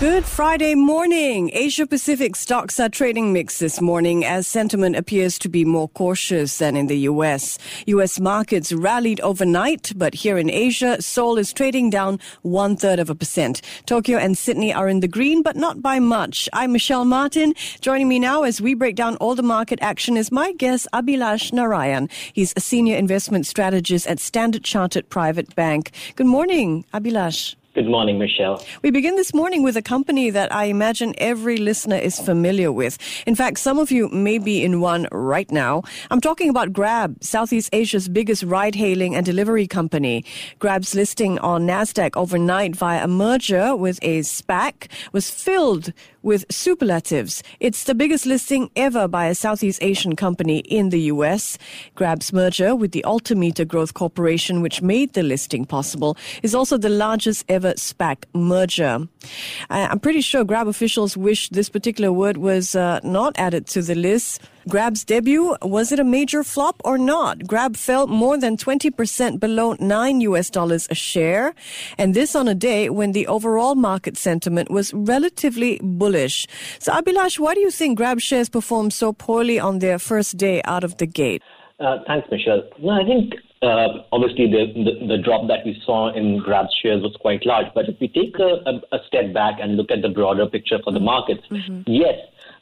Good Friday morning. Asia Pacific stocks are trading mixed this morning as sentiment appears to be more cautious than in the US. US markets rallied overnight, but here in Asia, Seoul is trading down one third of a percent. Tokyo and Sydney are in the green, but not by much. I'm Michelle Martin. Joining me now as we break down all the market action is my guest, Abhilash Narayan. He's a senior investment strategist at Standard Chartered Private Bank. Good morning, Abhilash. Good morning, Michelle. We begin this morning with a company that I imagine every listener is familiar with. In fact, some of you may be in one right now. I'm talking about Grab, Southeast Asia's biggest ride hailing and delivery company. Grab's listing on NASDAQ overnight via a merger with a SPAC was filled with superlatives. It's the biggest listing ever by a Southeast Asian company in the US. Grab's merger with the Altimeter Growth Corporation, which made the listing possible, is also the largest ever SPAC merger. I'm pretty sure Grab officials wish this particular word was uh, not added to the list. Grab's debut, was it a major flop or not? Grab fell more than 20% below 9 US dollars a share. And this on a day when the overall market sentiment was relatively bullish. So Abhilash, why do you think Grab shares performed so poorly on their first day out of the gate? Uh, thanks, Michelle. No, I think uh, obviously the, the, the drop that we saw in Grab shares was quite large. But if we take a, a, a step back and look at the broader picture for the markets, mm-hmm. yes,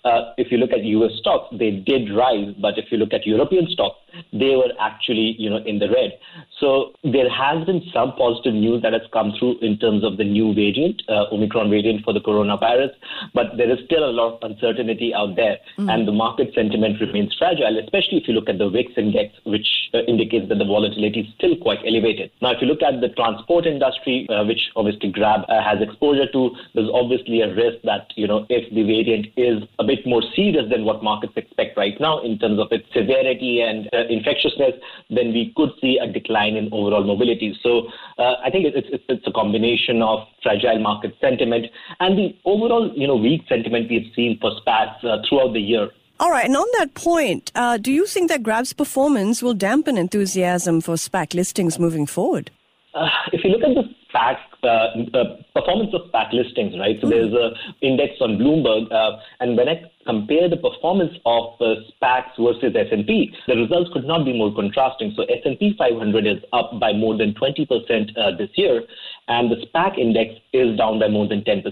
uh, if you look at U.S. stocks, they did rise, but if you look at European stocks, they were actually, you know, in the red. So there has been some positive news that has come through in terms of the new variant, uh, Omicron variant for the coronavirus, but there is still a lot of uncertainty out there, mm. and the market sentiment remains fragile, especially if you look at the VIX index, which uh, indicates that the volatility is still quite elevated. Now, if you look at the transport industry, uh, which obviously Grab uh, has exposure to, there's obviously a risk that, you know, if the variant is a bit more serious than what markets expect right now in terms of its severity and uh, infectiousness, then we could see a decline in overall mobility. So uh, I think it's, it's, it's a combination of fragile market sentiment and the overall, you know, weak sentiment we've seen for SPACs uh, throughout the year. All right, and on that point, uh, do you think that Grab's performance will dampen enthusiasm for SPAC listings moving forward? Uh, if you look at the SPAC uh, uh, performance of SPAC listings, right? So there's a index on Bloomberg, uh, and when I compare the performance of uh, SPACs versus S&P, the results could not be more contrasting. So S&P 500 is up by more than 20% uh, this year, and the SPAC index is down by more than 10%.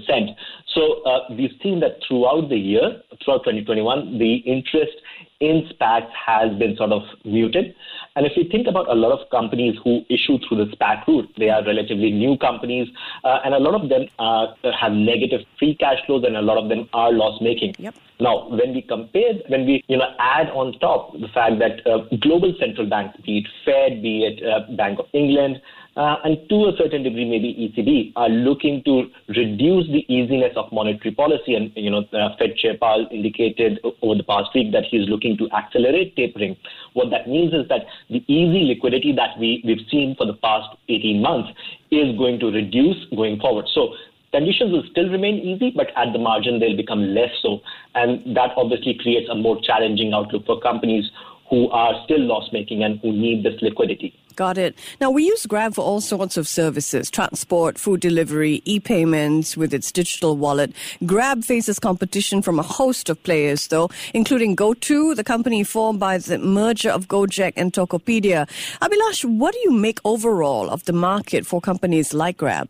So uh, we've seen that throughout the year, throughout 2021, the interest in SPACs has been sort of muted. And if you think about a lot of companies who issue through the SPAC route, they are relatively new companies, uh, and a lot of them uh, have negative free cash flows, and a lot of them are loss making. Yep. Now, when we compare, when we you know add on top the fact that uh, global central banks, be it Fed, be it uh, Bank of England, uh, and to a certain degree, maybe ECB are looking to reduce the easiness of monetary policy. And you know, uh, Fed Chair Powell indicated over the past week that he's looking to accelerate tapering. What that means is that the easy liquidity that we we've seen for the past 18 months is going to reduce going forward. So conditions will still remain easy, but at the margin they'll become less so, and that obviously creates a more challenging outlook for companies who are still loss making and who need this liquidity. Got it. Now, we use Grab for all sorts of services transport, food delivery, e payments with its digital wallet. Grab faces competition from a host of players, though, including GoTo, the company formed by the merger of Gojek and Tokopedia. Abhilash, what do you make overall of the market for companies like Grab?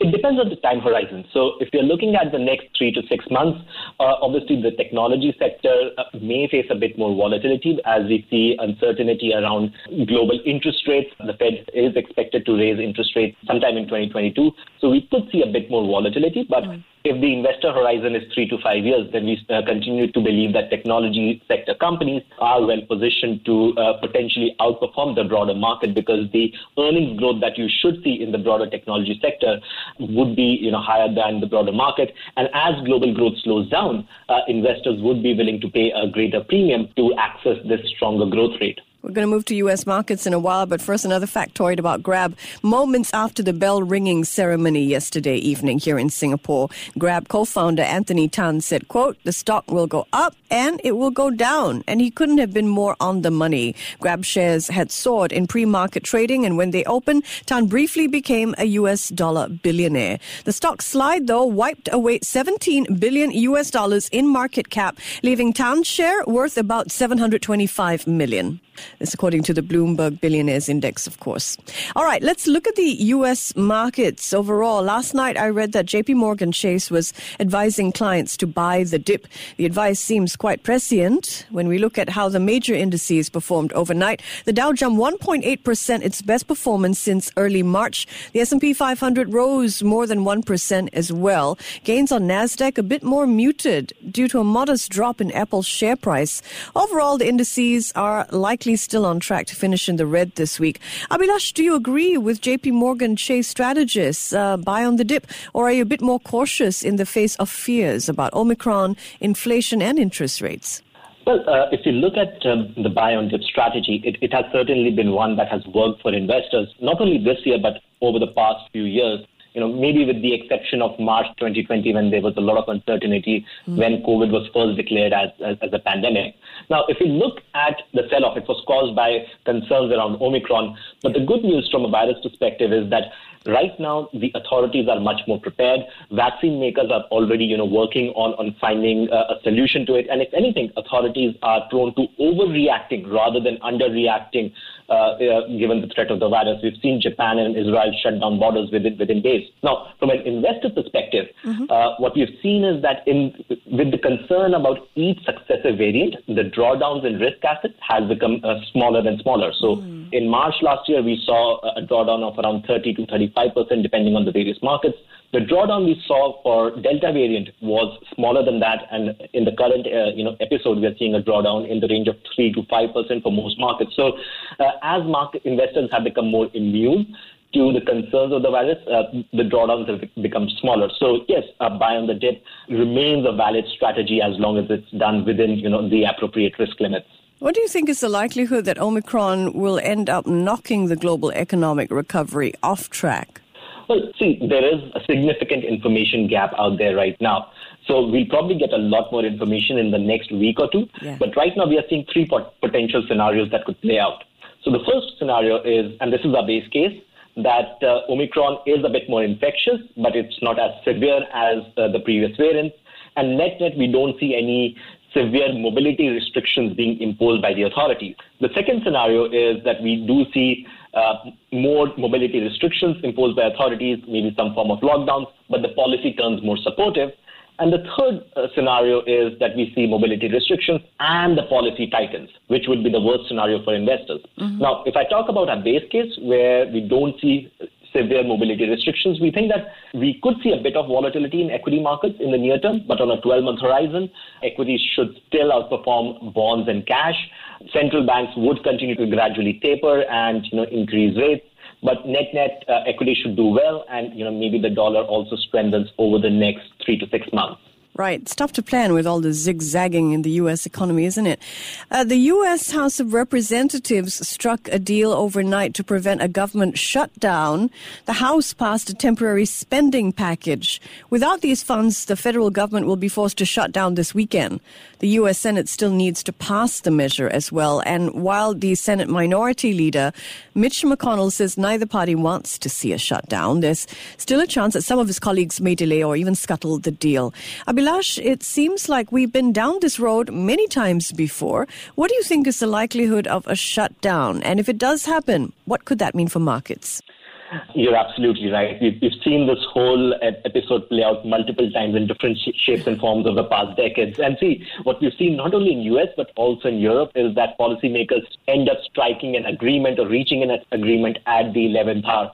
It depends on the time horizon. So if you're looking at the next three to six months, uh, obviously the technology sector uh, may face a bit more volatility as we see uncertainty around global interest rates. The Fed is expected to raise interest rates sometime in 2022. So we could see a bit more volatility, but mm if the investor horizon is three to five years, then we uh, continue to believe that technology sector companies are well positioned to uh, potentially outperform the broader market because the earnings growth that you should see in the broader technology sector would be you know higher than the broader market. And as global growth slows down, uh, investors would be willing to pay a greater premium to access this stronger growth rate. We're going to move to U.S. markets in a while, but first, another factoid about Grab. Moments after the bell ringing ceremony yesterday evening here in Singapore, Grab co-founder Anthony Tan said, quote, the stock will go up and it will go down. And he couldn't have been more on the money. Grab shares had soared in pre-market trading, and when they opened, Tan briefly became a U.S. dollar billionaire. The stock slide, though, wiped away 17 billion U.S. dollars in market cap, leaving Tan's share worth about 725 million. This according to the Bloomberg Billionaires Index, of course. All right, let's look at the U.S. markets overall. Last night, I read that JP Morgan Chase was advising clients to buy the dip. The advice seems quite prescient when we look at how the major indices performed overnight. The Dow jumped 1.8%, its best performance since early March. The S&P 500 rose more than 1% as well. Gains on Nasdaq a bit more muted due to a modest drop in Apple's share price. Overall, the indices are likely likely still on track to finish in the red this week. Abhilash, do you agree with JP Morgan Chase strategists uh, buy on the dip, or are you a bit more cautious in the face of fears about Omicron, inflation, and interest rates? Well, uh, if you look at um, the buy on dip strategy, it, it has certainly been one that has worked for investors, not only this year, but over the past few years you know, maybe with the exception of March 2020 when there was a lot of uncertainty mm. when COVID was first declared as, as, as, a pandemic. Now, if you look at the sell-off, it was caused by concerns around Omicron. But the good news from a virus perspective is that right now the authorities are much more prepared. Vaccine makers are already, you know, working on, on finding a solution to it. And if anything, authorities are prone to overreacting rather than underreacting uh, uh, given the threat of the virus. We've seen Japan and Israel shut down borders within within days. Now, from an investor perspective, mm-hmm. uh, what we've seen is that in with the concern about each successive variant, the drawdowns in risk assets has become uh, smaller and smaller. So, mm. in March last year, we saw a drawdown of around 30 to 35 percent, depending on the various markets. The drawdown we saw for Delta variant was smaller than that, and in the current uh, you know episode, we are seeing a drawdown in the range of three to five percent for most markets. So, uh, as market investors have become more immune to the concerns of the virus, uh, the drawdowns have become smaller. So yes, a buy on the dip remains a valid strategy as long as it's done within you know the appropriate risk limits. What do you think is the likelihood that Omicron will end up knocking the global economic recovery off track? Well, see, there is a significant information gap out there right now. So we'll probably get a lot more information in the next week or two. Yeah. But right now we are seeing three potential scenarios that could play out. So the first scenario is, and this is our base case, that uh, Omicron is a bit more infectious, but it's not as severe as uh, the previous variants. And net net, we don't see any severe mobility restrictions being imposed by the authorities. The second scenario is that we do see uh, more mobility restrictions imposed by authorities, maybe some form of lockdowns, but the policy turns more supportive. And the third uh, scenario is that we see mobility restrictions and the policy tightens, which would be the worst scenario for investors. Mm-hmm. Now, if I talk about a base case where we don't see severe mobility restrictions, we think that we could see a bit of volatility in equity markets in the near term, but on a 12 month horizon, equities should still outperform bonds and cash. Central banks would continue to gradually taper and you know increase rates. But net net uh, equity should do well, and you know maybe the dollar also strengthens over the next three to six months. Right. Tough to plan with all the zigzagging in the U.S. economy, isn't it? Uh, the U.S. House of Representatives struck a deal overnight to prevent a government shutdown. The House passed a temporary spending package. Without these funds, the federal government will be forced to shut down this weekend. The U.S. Senate still needs to pass the measure as well. And while the Senate Minority Leader, Mitch McConnell, says neither party wants to see a shutdown, there's still a chance that some of his colleagues may delay or even scuttle the deal. I Abhilash, it seems like we've been down this road many times before. What do you think is the likelihood of a shutdown? And if it does happen, what could that mean for markets? You're absolutely right. We've, we've seen this whole episode play out multiple times in different shapes and forms over the past decades. And see, what we've seen not only in US but also in Europe is that policymakers end up striking an agreement or reaching an agreement at the 11th hour.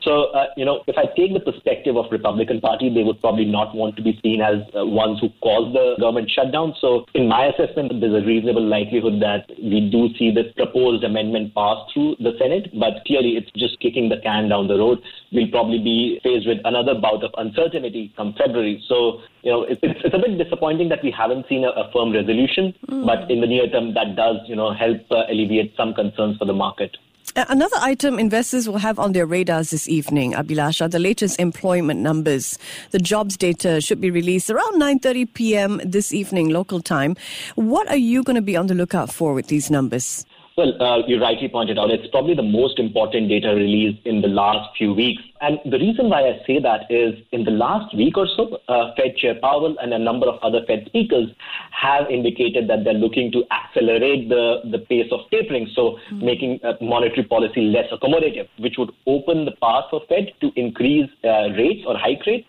So, uh, you know, if I take the perspective of Republican Party, they would probably not want to be seen as uh, ones who caused the government shutdown. So, in my assessment, there's a reasonable likelihood that we do see this proposed amendment pass through the Senate. But clearly, it's just kicking the can down the road. We'll probably be faced with another bout of uncertainty come February. So, you know, it's, it's a bit disappointing that we haven't seen a, a firm resolution, mm. but in the near term, that does, you know, help uh, alleviate some concerns for the market. Another item investors will have on their radars this evening, Abhilash, are the latest employment numbers. The jobs data should be released around 9:30 p.m. this evening local time. What are you going to be on the lookout for with these numbers? Well, uh, you rightly pointed out, it's probably the most important data release in the last few weeks. And the reason why I say that is in the last week or so, uh, Fed Chair Powell and a number of other Fed speakers have indicated that they're looking to accelerate the, the pace of tapering, so mm-hmm. making uh, monetary policy less accommodative, which would open the path for Fed to increase uh, rates or hike rates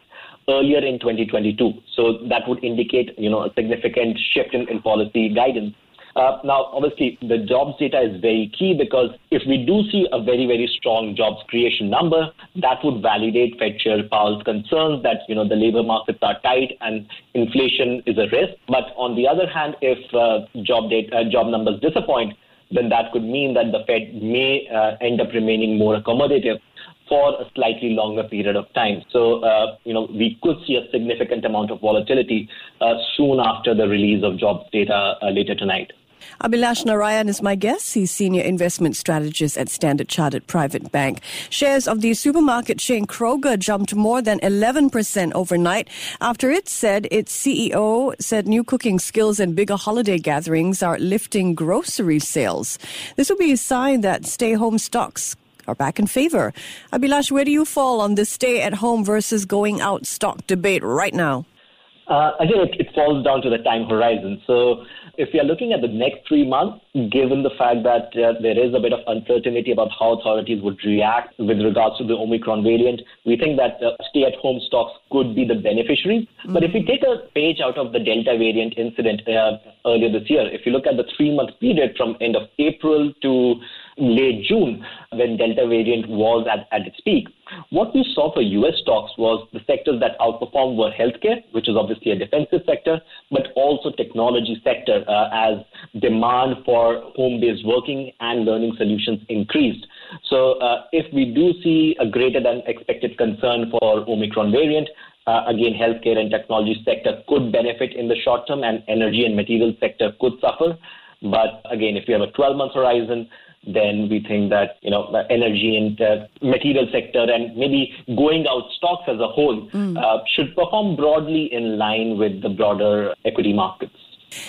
earlier in 2022. So that would indicate, you know, a significant shift in, in policy guidance. Uh, now, obviously, the jobs data is very key because if we do see a very, very strong jobs creation number, that would validate Fed Chair Powell's concerns that you know the labor markets are tight and inflation is a risk. But on the other hand, if uh, job data, uh, job numbers disappoint, then that could mean that the Fed may uh, end up remaining more accommodative for a slightly longer period of time. So, uh, you know, we could see a significant amount of volatility uh, soon after the release of jobs data uh, later tonight. Abhilash Narayan is my guest. He's senior investment strategist at Standard Chartered Private Bank. Shares of the supermarket chain Kroger jumped more than 11% overnight after it said its CEO said new cooking skills and bigger holiday gatherings are lifting grocery sales. This will be a sign that stay home stocks are back in favor. Abhilash, where do you fall on this stay at home versus going out stock debate right now? Uh, I think it, it falls down to the time horizon. So if we are looking at the next three months, given the fact that uh, there is a bit of uncertainty about how authorities would react with regards to the Omicron variant, we think that uh, stay at home stocks could be the beneficiaries. Mm-hmm. But if we take a page out of the Delta variant incident uh, earlier this year, if you look at the three month period from end of April to late June, when Delta variant was at, at its peak, what we saw for US stocks was the sectors that outperformed were healthcare, which is obviously a defensive sector, but also technology sector uh, as demand for home-based working and learning solutions increased. So uh, if we do see a greater than expected concern for Omicron variant, uh, again, healthcare and technology sector could benefit in the short term, and energy and materials sector could suffer. But again, if we have a 12-month horizon, then we think that you know energy and uh, material sector and maybe going out stocks as a whole mm. uh, should perform broadly in line with the broader equity markets.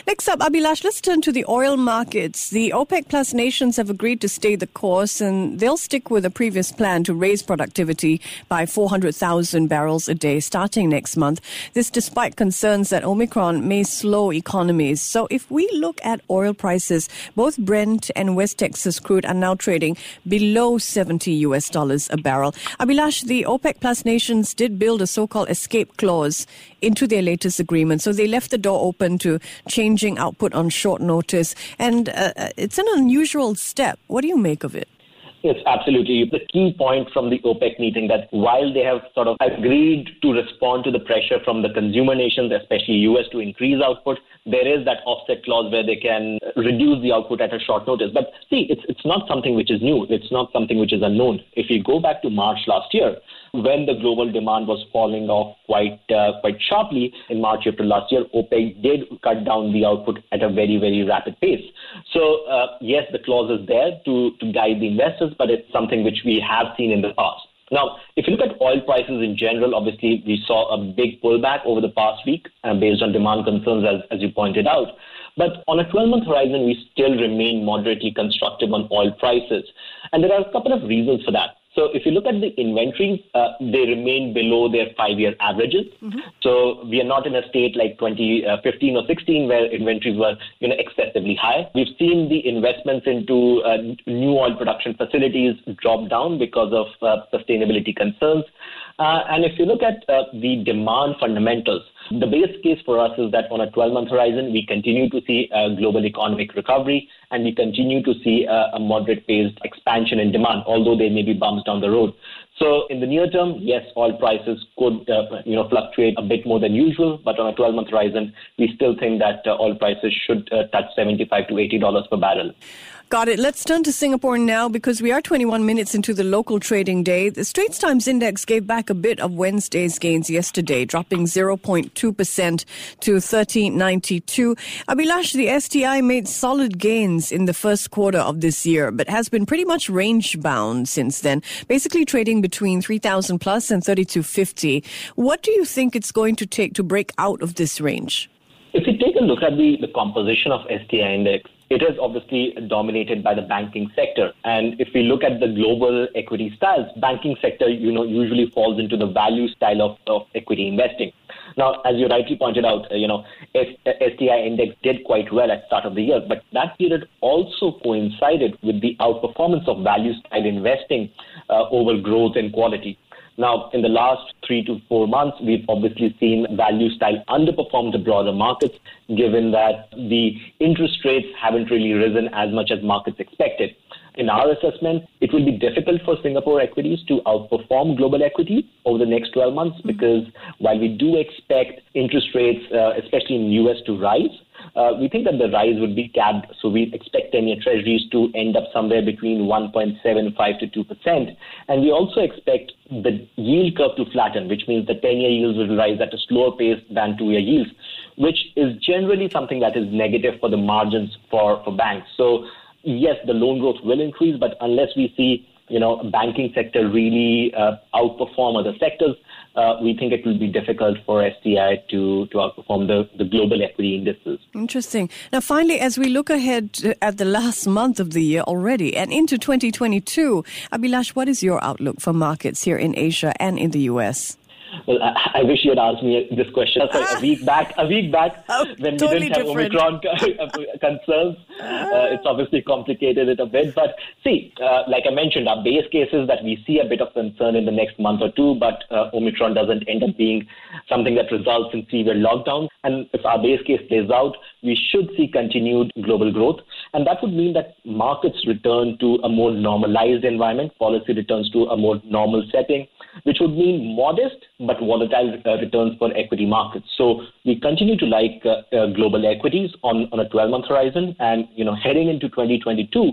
Next up, Abhilash, let's turn to the oil markets. The OPEC plus nations have agreed to stay the course and they'll stick with a previous plan to raise productivity by 400,000 barrels a day starting next month. This despite concerns that Omicron may slow economies. So if we look at oil prices, both Brent and West Texas crude are now trading below 70 US dollars a barrel. Abhilash, the OPEC plus nations did build a so-called escape clause into their latest agreement. So they left the door open to changing output on short notice. And uh, uh, it's an unusual step. What do you make of it? Yes, absolutely. The key point from the OPEC meeting that while they have sort of agreed to respond to the pressure from the consumer nations, especially US, to increase output, there is that offset clause where they can reduce the output at a short notice. But see, it's it's not something which is new. It's not something which is unknown. If you go back to March last year, when the global demand was falling off quite uh, quite sharply in March, April last year, OPEC did cut down the output at a very, very rapid pace. So, uh, yes, the clause is there to, to guide the investors, but it's something which we have seen in the past. Now, if you look at oil prices in general, obviously we saw a big pullback over the past week uh, based on demand concerns, as, as you pointed out. But on a 12 month horizon, we still remain moderately constructive on oil prices. And there are a couple of reasons for that. So if you look at the inventories, uh, they remain below their five-year averages. Mm-hmm. So we are not in a state like 2015 uh, or 16 where inventories were, you know, excessively high. We've seen the investments into uh, new oil production facilities drop down because of uh, sustainability concerns. Uh, and if you look at uh, the demand fundamentals, the base case for us is that on a 12 month horizon, we continue to see a global economic recovery and we continue to see a, a moderate paced expansion in demand, although there may be bumps down the road. So in the near term, yes, oil prices could uh, you know fluctuate a bit more than usual, but on a 12-month horizon, we still think that uh, oil prices should uh, touch 75 to 80 dollars per barrel. Got it. Let's turn to Singapore now because we are 21 minutes into the local trading day. The Straits Times Index gave back a bit of Wednesday's gains yesterday, dropping 0.2% to 1392. Abhilash, the STI made solid gains in the first quarter of this year, but has been pretty much range bound since then, basically trading between 3000 plus and 3250. What do you think it's going to take to break out of this range? If you take a look at the, the composition of STI index, it is obviously dominated by the banking sector. And if we look at the global equity styles, banking sector, you know, usually falls into the value style of, of equity investing. Now, as you rightly pointed out, you know, STI index did quite well at start of the year, but that period also coincided with the outperformance of value style investing uh, over growth and quality. Now, in the last three to four months, we've obviously seen value style underperform the broader markets, given that the interest rates haven't really risen as much as markets expected. In our assessment, it will be difficult for Singapore equities to outperform global equity over the next 12 months mm-hmm. because while we do expect interest rates, uh, especially in US, to rise, uh, we think that the rise would be capped. So we expect 10-year treasuries to end up somewhere between 1.75 to 2 percent, and we also expect the yield curve to flatten, which means the 10-year yields will rise at a slower pace than two-year yields, which is generally something that is negative for the margins for, for banks. So yes, the loan growth will increase, but unless we see you know banking sector really uh, outperform other sectors, uh, we think it will be difficult for STI to, to outperform the, the global equity indices. Interesting. Now, finally, as we look ahead at the last month of the year already and into 2022, Abhilash, what is your outlook for markets here in Asia and in the US? Well, I, I, wish you had asked me this question a week back. A week back, oh, when totally we didn't different. have Omicron concerns, uh, it's obviously complicated it a bit. But see, uh, like I mentioned, our base case is that we see a bit of concern in the next month or two, but uh, Omicron doesn't end up being something that results in severe lockdown. And if our base case plays out, we should see continued global growth, and that would mean that markets return to a more normalized environment, policy returns to a more normal setting which would mean modest but volatile uh, returns for equity markets. So we continue to like uh, uh, global equities on, on a 12-month horizon, and you know heading into 2022,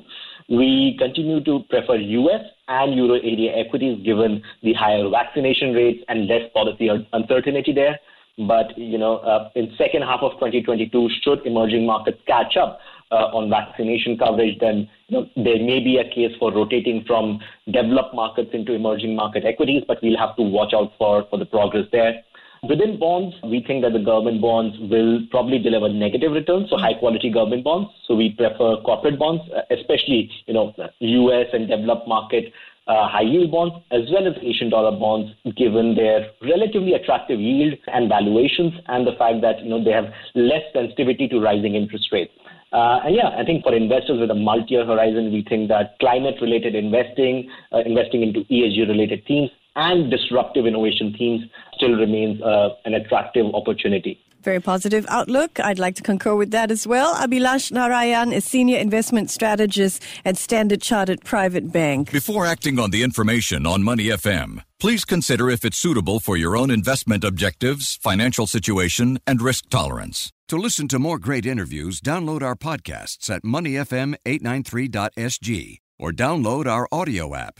we continue to prefer U.S. and Euro area equities given the higher vaccination rates and less policy uncertainty there. But you know, uh, in second half of 2022, should emerging markets catch up, uh, on vaccination coverage, then you know, there may be a case for rotating from developed markets into emerging market equities, but we'll have to watch out for, for the progress there. Within bonds, we think that the government bonds will probably deliver negative returns, so high quality government bonds. So we prefer corporate bonds, uh, especially you know U.S. and developed market uh, high yield bonds as well as Asian dollar bonds, given their relatively attractive yield and valuations, and the fact that you know they have less sensitivity to rising interest rates. Uh, and yeah, I think for investors with a multi-year horizon, we think that climate-related investing, uh, investing into ESG-related themes, and disruptive innovation themes still remains uh, an attractive opportunity. Very positive outlook. I'd like to concur with that as well. Abhilash Narayan is Senior Investment Strategist at Standard Chartered Private Bank. Before acting on the information on Money FM, please consider if it's suitable for your own investment objectives, financial situation, and risk tolerance. To listen to more great interviews, download our podcasts at moneyfm893.sg or download our audio app.